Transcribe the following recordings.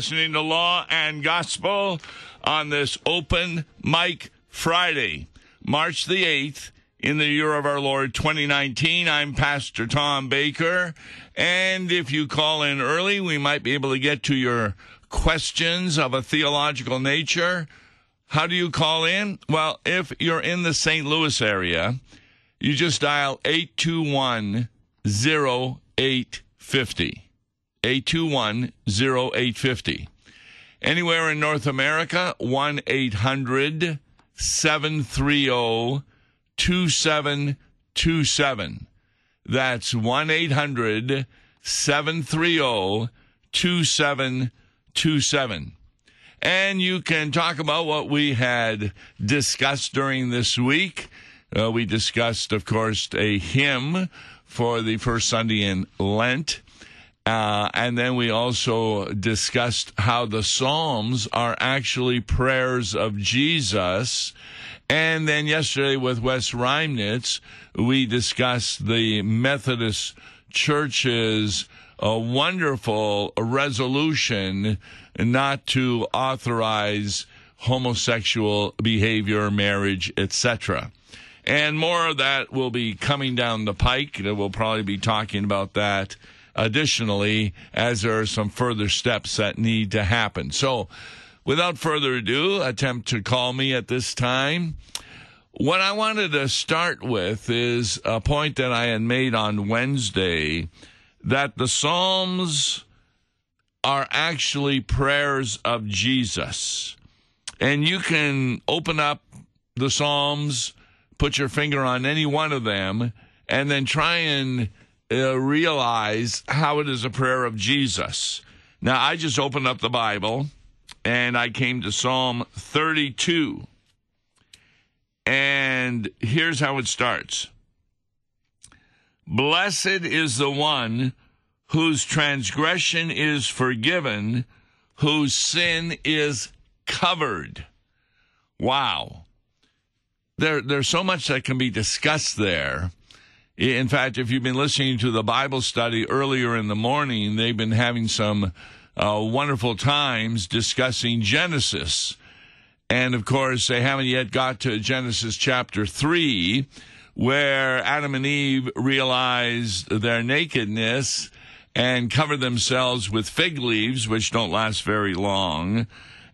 listening to Law and Gospel on this open mic Friday, March the 8th, in the year of our Lord 2019. I'm Pastor Tom Baker. And if you call in early, we might be able to get to your questions of a theological nature. How do you call in? Well, if you're in the St. Louis area, you just dial 821 0850. 821 0850. Anywhere in North America, 1 800 730 2727. That's 1 800 730 2727. And you can talk about what we had discussed during this week. Uh, we discussed, of course, a hymn for the first Sunday in Lent. Uh, and then we also discussed how the Psalms are actually prayers of Jesus. And then yesterday with Wes Reimnitz, we discussed the Methodist Church's a wonderful resolution not to authorize homosexual behavior, marriage, etc. And more of that will be coming down the pike. We'll probably be talking about that additionally as there are some further steps that need to happen. So, without further ado, attempt to call me at this time. What I wanted to start with is a point that I had made on Wednesday that the Psalms are actually prayers of Jesus. And you can open up the Psalms, put your finger on any one of them, and then try and uh, realize how it is a prayer of Jesus. Now, I just opened up the Bible and I came to Psalm 32. And here's how it starts Blessed is the one whose transgression is forgiven, whose sin is covered. Wow. There, there's so much that can be discussed there. In fact, if you've been listening to the Bible study earlier in the morning, they've been having some uh, wonderful times discussing Genesis. And of course, they haven't yet got to Genesis chapter 3, where Adam and Eve realized their nakedness and covered themselves with fig leaves, which don't last very long.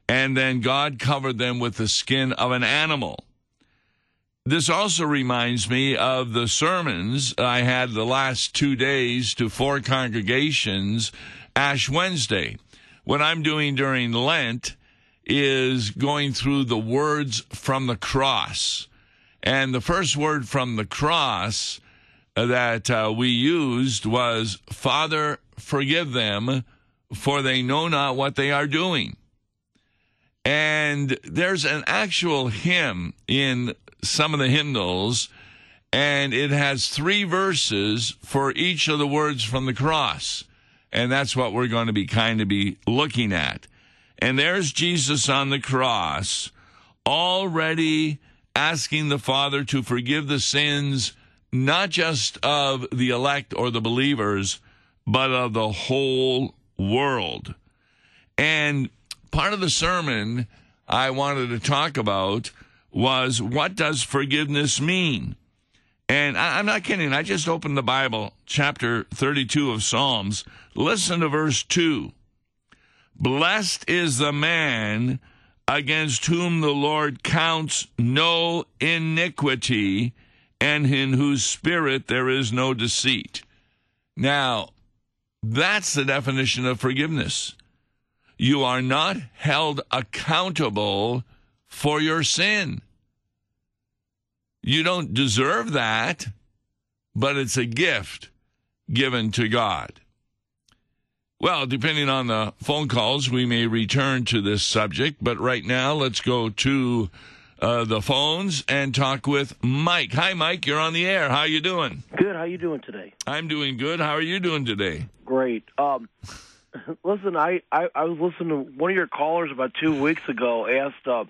And then God covered them with the skin of an animal. This also reminds me of the sermons I had the last two days to four congregations, Ash Wednesday. What I'm doing during Lent is going through the words from the cross. And the first word from the cross that uh, we used was, Father, forgive them, for they know not what they are doing. And there's an actual hymn in some of the hymnals, and it has three verses for each of the words from the cross. And that's what we're going to be kind of be looking at. And there's Jesus on the cross, already asking the Father to forgive the sins, not just of the elect or the believers, but of the whole world. And part of the sermon I wanted to talk about was what does forgiveness mean? And I, am not kidding. I just opened the Bible, chapter 32 of Psalms. Listen to verse 2. Blessed is the man against whom the Lord counts no iniquity and in whose spirit there is no deceit. Now, that's the definition of forgiveness. You are not held accountable for your sin. You don't deserve that, but it's a gift given to God. Well, depending on the phone calls, we may return to this subject, but right now let's go to uh, the phones and talk with Mike. Hi, Mike. You're on the air. How you doing? Good. How you doing today? I'm doing good. How are you doing today? Great. Um, listen, I, I, I was listening to one of your callers about two weeks ago asked uh,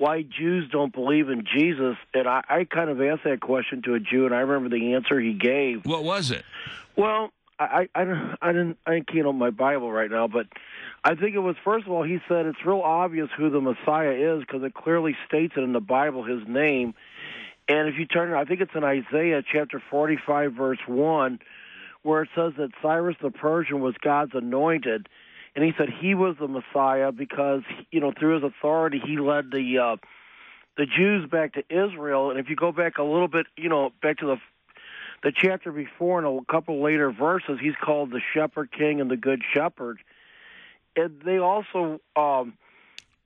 why Jews don't believe in Jesus, and I, I kind of asked that question to a Jew, and I remember the answer he gave. What was it? Well, I I don't I didn't I can't open my Bible right now, but I think it was first of all he said it's real obvious who the Messiah is because it clearly states it in the Bible his name. And if you turn, I think it's in Isaiah chapter 45 verse one, where it says that Cyrus the Persian was God's anointed, and he said he was the Messiah because you know through his authority he led the uh, the Jews back to Israel. And if you go back a little bit, you know, back to the the chapter before and a couple later verses, he's called the Shepherd King and the Good Shepherd. And they also, um,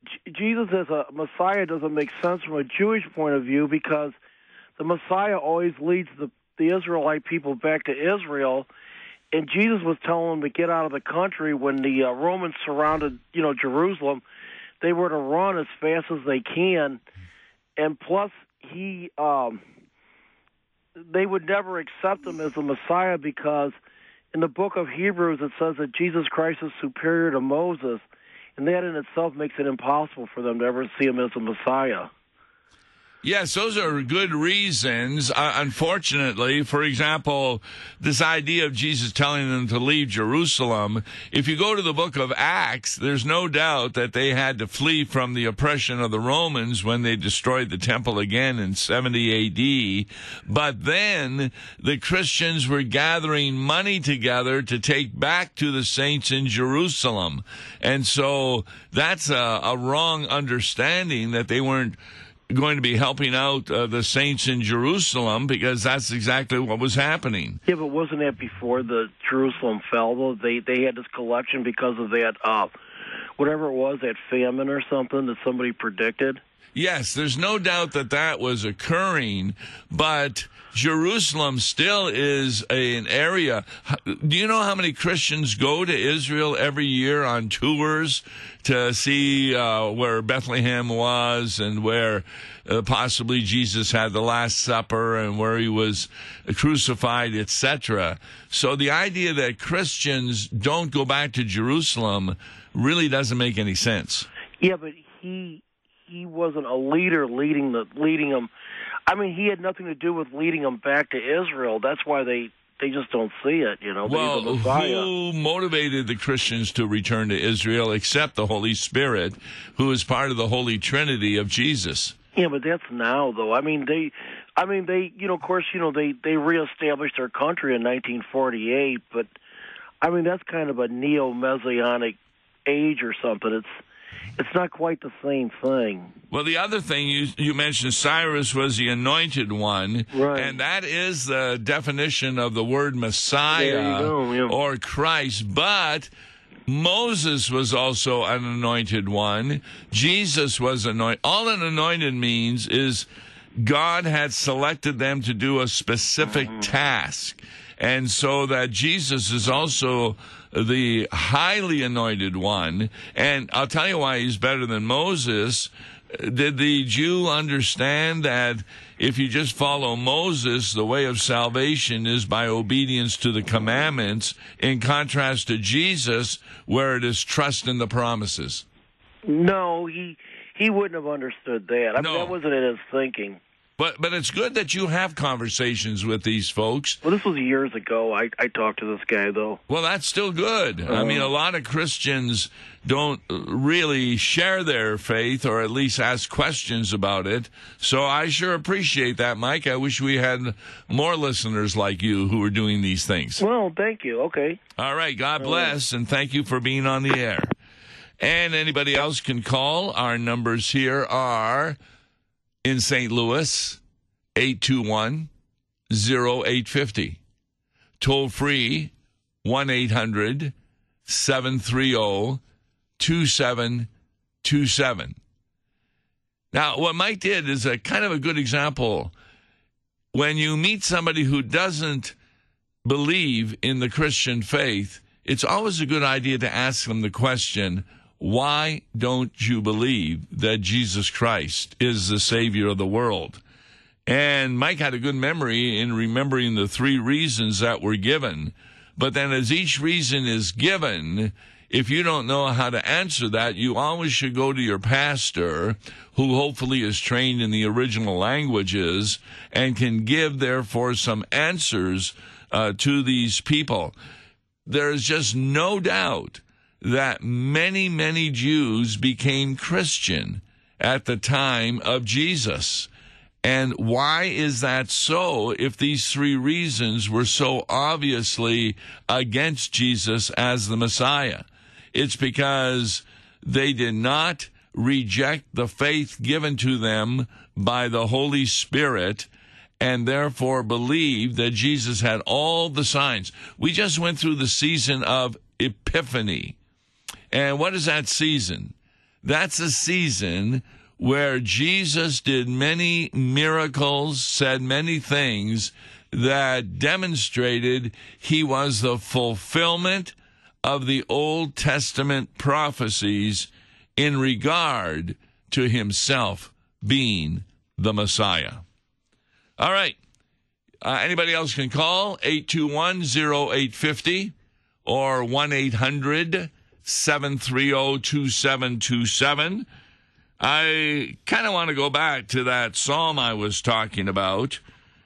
J- Jesus as a Messiah doesn't make sense from a Jewish point of view because the Messiah always leads the, the Israelite people back to Israel. And Jesus was telling them to get out of the country when the uh, Romans surrounded, you know, Jerusalem. They were to run as fast as they can, and plus he um, they would never accept him as a Messiah because in the book of Hebrews it says that Jesus Christ is superior to Moses, and that in itself makes it impossible for them to ever see him as a Messiah. Yes, those are good reasons. Uh, unfortunately, for example, this idea of Jesus telling them to leave Jerusalem, if you go to the book of Acts, there's no doubt that they had to flee from the oppression of the Romans when they destroyed the temple again in 70 AD. But then the Christians were gathering money together to take back to the saints in Jerusalem. And so that's a, a wrong understanding that they weren't going to be helping out uh, the saints in Jerusalem because that's exactly what was happening. Yeah, but wasn't that before the Jerusalem fell? Though they they had this collection because of that uh, whatever it was, that famine or something that somebody predicted. Yes, there's no doubt that that was occurring, but Jerusalem still is a, an area. Do you know how many Christians go to Israel every year on tours to see uh, where Bethlehem was and where uh, possibly Jesus had the Last Supper and where he was crucified, etc. So the idea that Christians don't go back to Jerusalem really doesn't make any sense. Yeah, but he he wasn't a leader leading the leading them. I mean, he had nothing to do with leading them back to Israel. That's why they they just don't see it. You know, well, who motivated the Christians to return to Israel except the Holy Spirit, who is part of the Holy Trinity of Jesus? Yeah, but that's now though. I mean, they, I mean, they, you know, of course, you know, they they reestablished their country in 1948, but I mean, that's kind of a neo messianic age or something. It's it's not quite the same thing. Well, the other thing you you mentioned Cyrus was the anointed one, right. and that is the definition of the word Messiah go, yeah. or Christ. But Moses was also an anointed one. Jesus was anointed. All an anointed means is God had selected them to do a specific mm-hmm. task. And so that Jesus is also the highly anointed one. And I'll tell you why he's better than Moses. Did the Jew understand that if you just follow Moses, the way of salvation is by obedience to the commandments, in contrast to Jesus, where it is trust in the promises? No, he he wouldn't have understood that. I no. mean, that wasn't in his thinking. But but it's good that you have conversations with these folks. Well, this was years ago. I I talked to this guy though. Well, that's still good. Uh, I mean, a lot of Christians don't really share their faith or at least ask questions about it. So I sure appreciate that, Mike. I wish we had more listeners like you who are doing these things. Well, thank you. Okay. All right. God bless and thank you for being on the air. And anybody else can call. Our numbers here are in St. Louis, 821 0850. Toll free, 1 800 730 2727. Now, what Mike did is a kind of a good example. When you meet somebody who doesn't believe in the Christian faith, it's always a good idea to ask them the question why don't you believe that Jesus Christ is the Savior of the world? And Mike had a good memory in remembering the three reasons that were given. But then, as each reason is given, if you don't know how to answer that, you always should go to your pastor, who hopefully is trained in the original languages and can give, therefore, some answers uh, to these people. there is just no doubt that many, many Jews became Christian at the time of Jesus. And why is that so if these three reasons were so obviously against Jesus as the Messiah? It's because they did not reject the faith given to them by the Holy Spirit and therefore believed that Jesus had all the signs. We just went through the season of Epiphany. And what is that season? That's a season where Jesus did many miracles, said many things that demonstrated he was the fulfillment of the Old Testament prophecies in regard to himself being the Messiah. All right. Uh, anybody else can call 821 0850 or 1 800 730 2727. I kind of want to go back to that psalm I was talking about.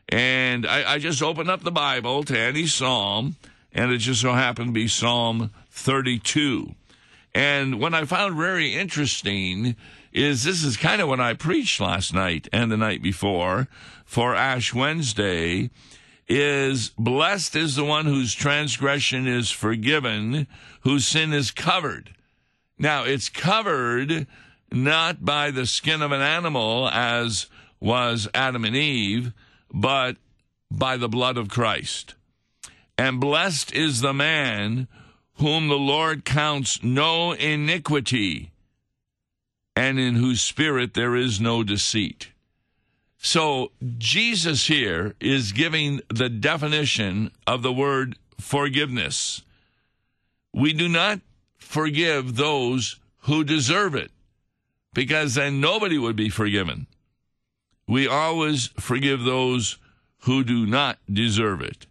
And I, I just opened up the Bible to any psalm, and it just so happened to be Psalm 32. And what I found very interesting is this is kind of what I preached last night and the night before for Ash Wednesday is blessed is the one whose transgression is forgiven, whose sin is covered. Now, it's covered not by the skin of an animal as was Adam and Eve, but by the blood of Christ. And blessed is the man whom the Lord counts no iniquity, and in whose spirit there is no deceit. So, Jesus here is giving the definition of the word forgiveness. We do not forgive those who deserve it, because then nobody would be forgiven. We always forgive those who do not deserve it.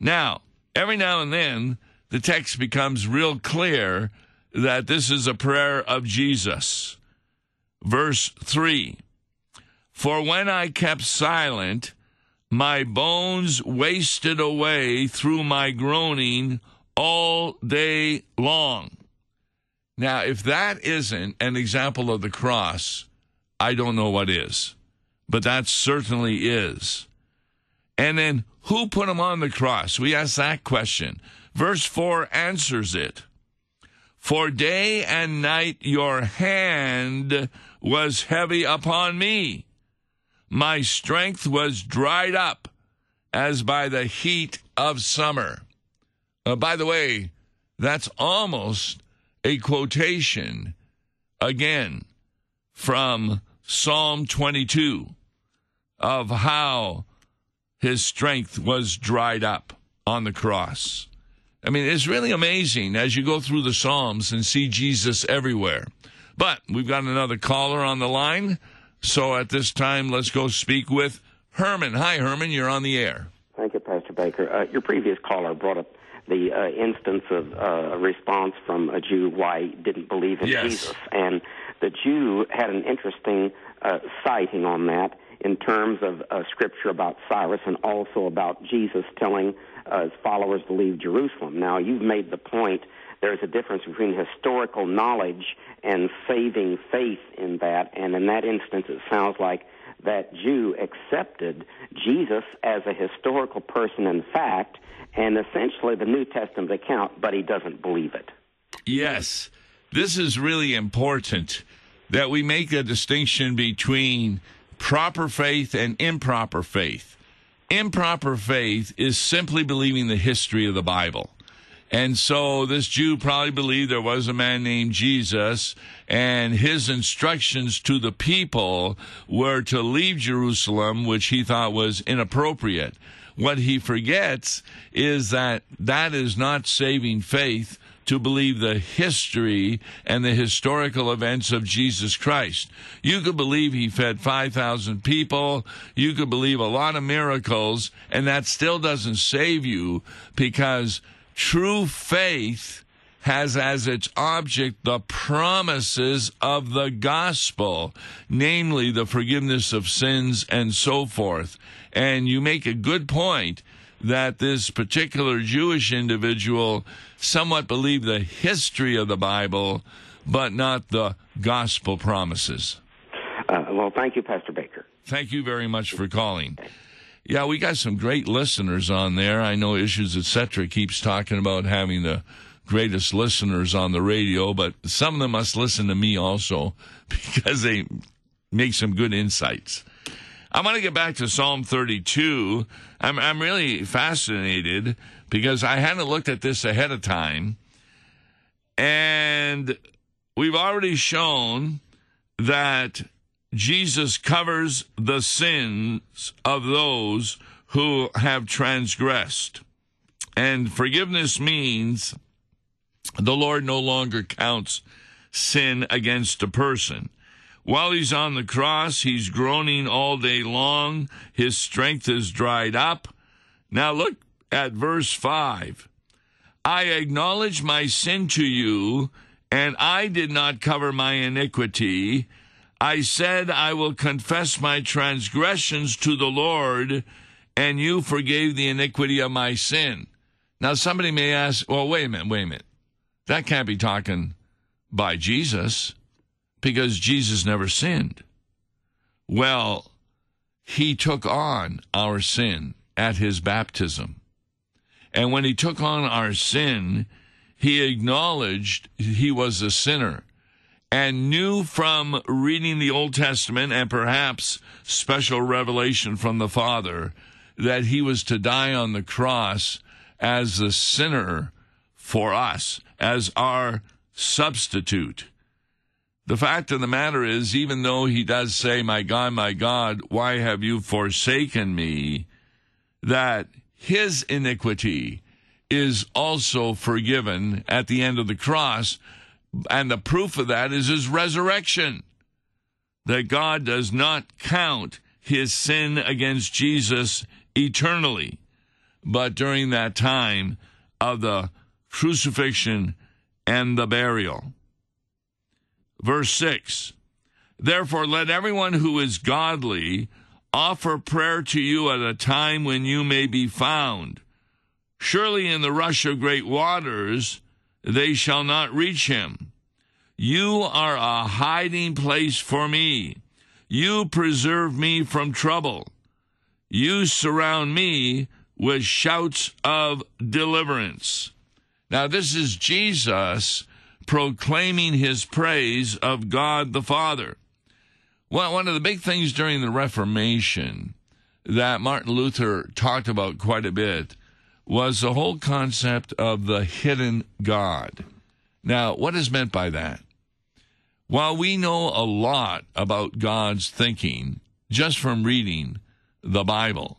Now, every now and then, the text becomes real clear that this is a prayer of Jesus. Verse 3 For when I kept silent, my bones wasted away through my groaning all day long. Now, if that isn't an example of the cross, I don't know what is. But that certainly is. And then, who put him on the cross? We ask that question. Verse 4 answers it. For day and night your hand was heavy upon me. My strength was dried up as by the heat of summer. Uh, by the way, that's almost a quotation again from Psalm 22 of how his strength was dried up on the cross. I mean, it's really amazing as you go through the Psalms and see Jesus everywhere. But we've got another caller on the line. So at this time, let's go speak with Herman. Hi, Herman. You're on the air. Thank you, Pastor Baker. Uh, your previous caller brought up the uh, instance of uh, a response from a Jew why he didn't believe in Yes. Jesus. And the Jew had an interesting uh, citing on that in terms of uh, scripture about Cyrus and also about Jesus telling uh, his followers to leave Jerusalem. Now, you've made the point there's a difference between historical knowledge and saving faith in that. And in that instance, it sounds like that Jew accepted Jesus as a historical person in fact and essentially the New Testament account, but he doesn't believe it. Yes, this is really important that we make a distinction between proper faith and improper faith. Improper faith is simply believing the history of the Bible. And so this Jew probably believed there was a man named Jesus, and his instructions to the people were to leave Jerusalem, which he thought was inappropriate. What he forgets is that that is not saving faith to believe the history and the historical events of Jesus Christ. You could believe he fed 5,000 people. You could believe a lot of miracles, and that still doesn't save you because true faith has as its object the promises of the gospel, namely the forgiveness of sins and so forth. And you make a good point that this particular Jewish individual somewhat believed the history of the Bible, but not the gospel promises. Uh, well, thank you, Pastor Baker. Thank you very much for calling. Yeah, we got some great listeners on there. I know Issues Etc. keeps talking about having the greatest listeners on the radio, but some of them must listen to me also because they make some good insights. I want to get back to Psalm 32. I'm, I'm really fascinated because I hadn't looked at this ahead of time. And we've already shown that Jesus covers the sins of those who have transgressed. And forgiveness means the Lord no longer counts sin against a person. While he's on the cross, he's groaning all day long. His strength is dried up. Now look at verse 5. I acknowledge my sin to you, and I did not cover my iniquity. I said, I will confess my transgressions to the Lord, and you forgave the iniquity of my sin. Now, somebody may ask, well, wait a minute, wait a minute. That can't be talking by Jesus because Jesus never sinned. Well, he took on our sin at his baptism. And when he took on our sin, he acknowledged he was a sinner and knew from reading the Old Testament and perhaps special revelation from the Father that he was to die on the cross as the sinner for us, as our substitute. The fact of the matter is, even though he does say, My God, my God, why have you forsaken me? that his iniquity is also forgiven at the end of the cross. And the proof of that is his resurrection. That God does not count his sin against Jesus eternally, but during that time of the crucifixion and the burial. Verse 6 Therefore, let everyone who is godly offer prayer to you at a time when you may be found. Surely in the rush of great waters they shall not reach him. You are a hiding place for me. You preserve me from trouble. You surround me with shouts of deliverance. Now, this is Jesus proclaiming his praise of God the Father. Well, one of the big things during the Reformation that Martin Luther talked about quite a bit was the whole concept of the hidden God. Now, what is meant by that? While we know a lot about God's thinking just from reading the Bible,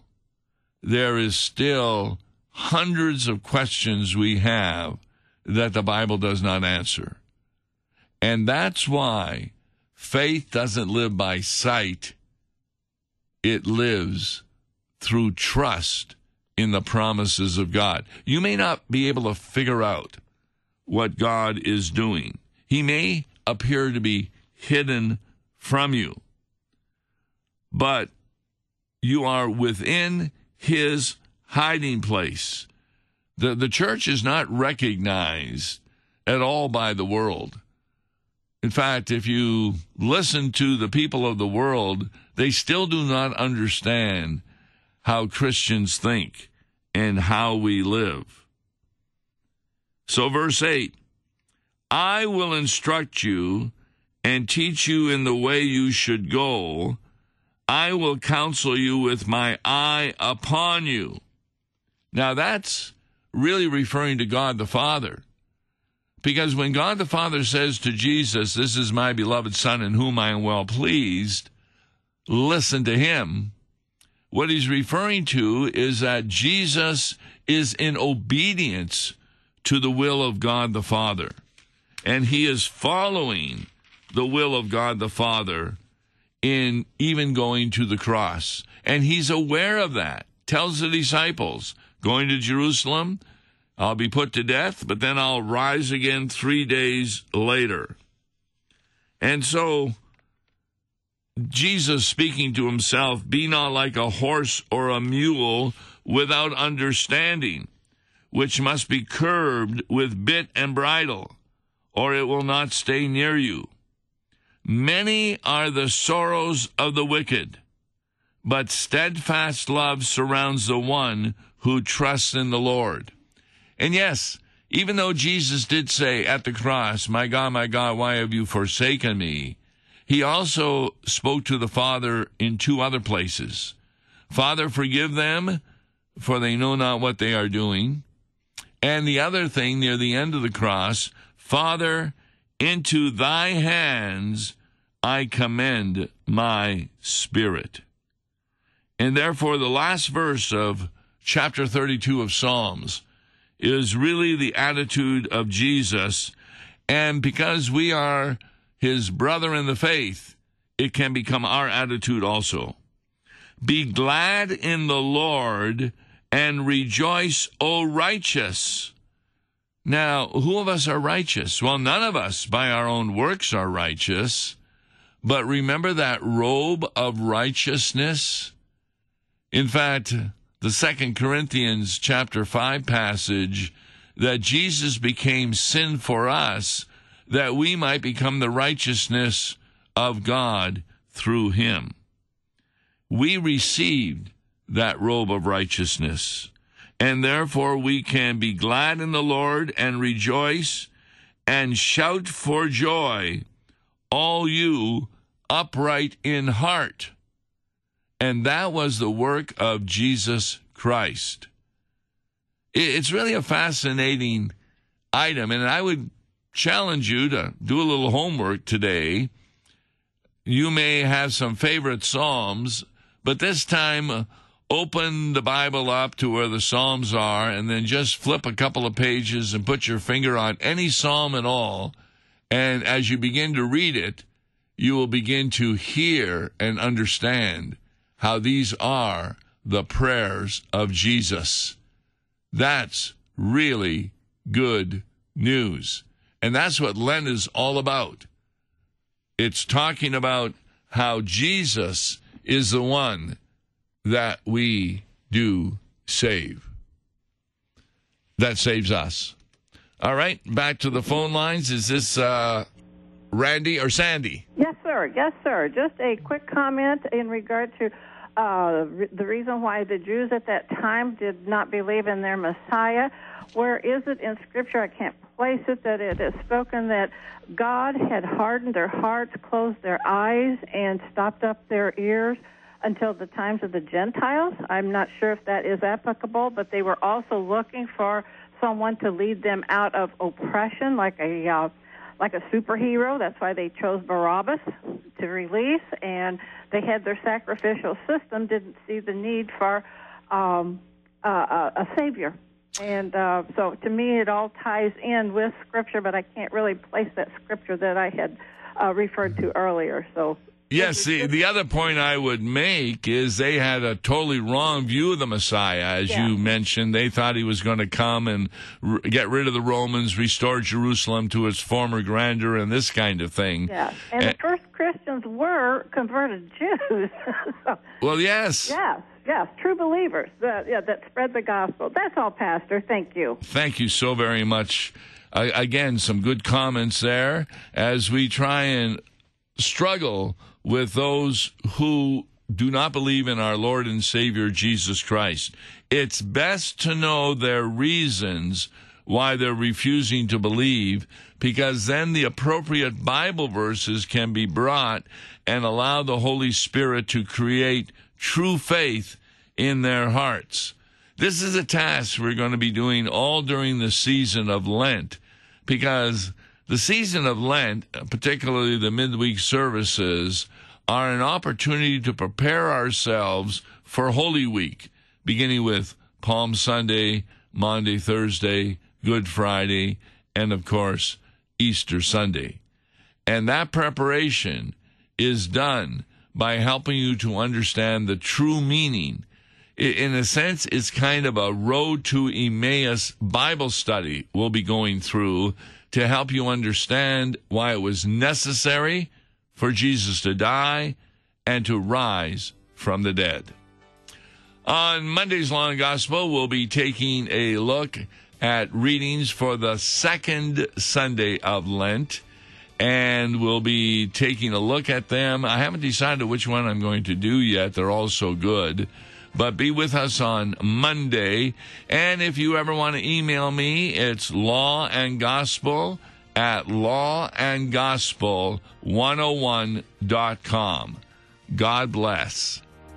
there is still hundreds of questions we have that the Bible does not answer. And that's why faith doesn't live by sight, it lives through trust in the promises of God. You may not be able to figure out what God is doing, He may appear to be hidden from you, but you are within His hiding place. The, the church is not recognized at all by the world. In fact, if you listen to the people of the world, they still do not understand how Christians think and how we live. So, verse 8 I will instruct you and teach you in the way you should go. I will counsel you with my eye upon you. Now, that's really referring to God the Father. Because when God the Father says to Jesus, This is my beloved Son in whom I am well pleased, listen to him, what he's referring to is that Jesus is in obedience to the will of God the Father. And he is following the will of God the Father in even going to the cross. And he's aware of that. Tells the disciples, going to Jerusalem. I'll be put to death, but then I'll rise again three days later. And so, Jesus speaking to himself, be not like a horse or a mule, without understanding, which must be curbed with bit and bridle, or it will not stay near you. Many are the sorrows of the wicked, but steadfast love surrounds the one who trusts in the Lord. And yes, even though Jesus did say at the cross, My God, my God, why have you forsaken me? He also spoke to the Father in two other places. Father, forgive them, for they know not what they are doing. And the other thing near the end of the cross, Father, into thy hands I commend my spirit. And therefore, the last verse of chapter 32 of Psalms is really the attitude of Jesus. And because we are his brother in the faith, it can become our attitude also. Be glad in the Lord and rejoice, O righteous. Now, who of us are righteous? Well, none of us by our own works are righteous. But remember that robe of righteousness? In fact, the second Corinthians chapter 5 passage that Jesus became sin for us that we might become the righteousness of God through him. We received that robe of righteousness, and therefore we can be glad in the Lord and rejoice and shout for joy, all you upright in heart. And that was the work of Jesus Christ. It's really a fascinating item, and I would challenge you to do a little homework today. You may have some favorite Psalms, but this time uh, open the Bible up to where the Psalms are and then just flip a couple of pages and put your finger on any Psalm at all. And as you begin to read it, you will begin to hear and understand how these are the prayers of Jesus. That's really good news. And that's what Lent is all about. It's talking about how Jesus is the one that we do save. That saves us. All right, back to the phone lines. Is this uh, Randy or Sandy? Yes, sir. Yes, sir. Just a quick comment in regard to uh, the reason why the Jews at that time did not believe in their Messiah. Where is it in Scripture? I can't place it that it is spoken that God had hardened their hearts, closed their eyes, and stopped up their ears until the times of the Gentiles. I'm not sure if that is applicable, but they were also looking for someone to lead them out of oppression, like a uh, like a superhero. That's why they chose Barabbas to release, and they had their sacrificial system. Didn't see the need for um, uh, a savior, and uh, so to me, it all ties in with Scripture. But I can't really place that Scripture that I had uh, referred to earlier. So Yes, the, the other point I would make is they had a totally wrong view of the Messiah, as yeah. you mentioned. They thought he was going to come and r- get rid of the Romans, restore Jerusalem to its former grandeur, and this kind of thing. Yeah, and, and the first Christians were converted Jews. so, well, yes. Yes, yes, true believers that, yeah, that spread the gospel. That's all, Pastor. Thank you. Thank you so very much. Uh, again, some good comments there as we try and struggle with those who do not believe in our Lord and Savior Jesus Christ. It's best to know their reasons why they're refusing to believe because then the appropriate Bible verses can be brought and allow the Holy Spirit to create true faith in their hearts. This is a task we're going to be doing all during the season of Lent because the season of Lent, particularly the midweek services, are an opportunity to prepare ourselves for Holy Week, beginning with Palm Sunday, Maundy, Thursday, Good Friday, and of course, Easter Sunday. And that preparation is done by helping you to understand the true meaning. In a sense, it's kind of a road to Emmaus Bible study we'll be going through to help you understand why it was necessary for Jesus to die and to rise from the dead. On Monday's and Gospel, we'll be taking a look at readings for the second Sunday of Lent, and we'll be taking a look at them. I haven't decided which one I'm going to do yet, they're all so good. But be with us on Monday. And if you ever want to email me, it's law and gospel at lawandgospel101.com. God bless.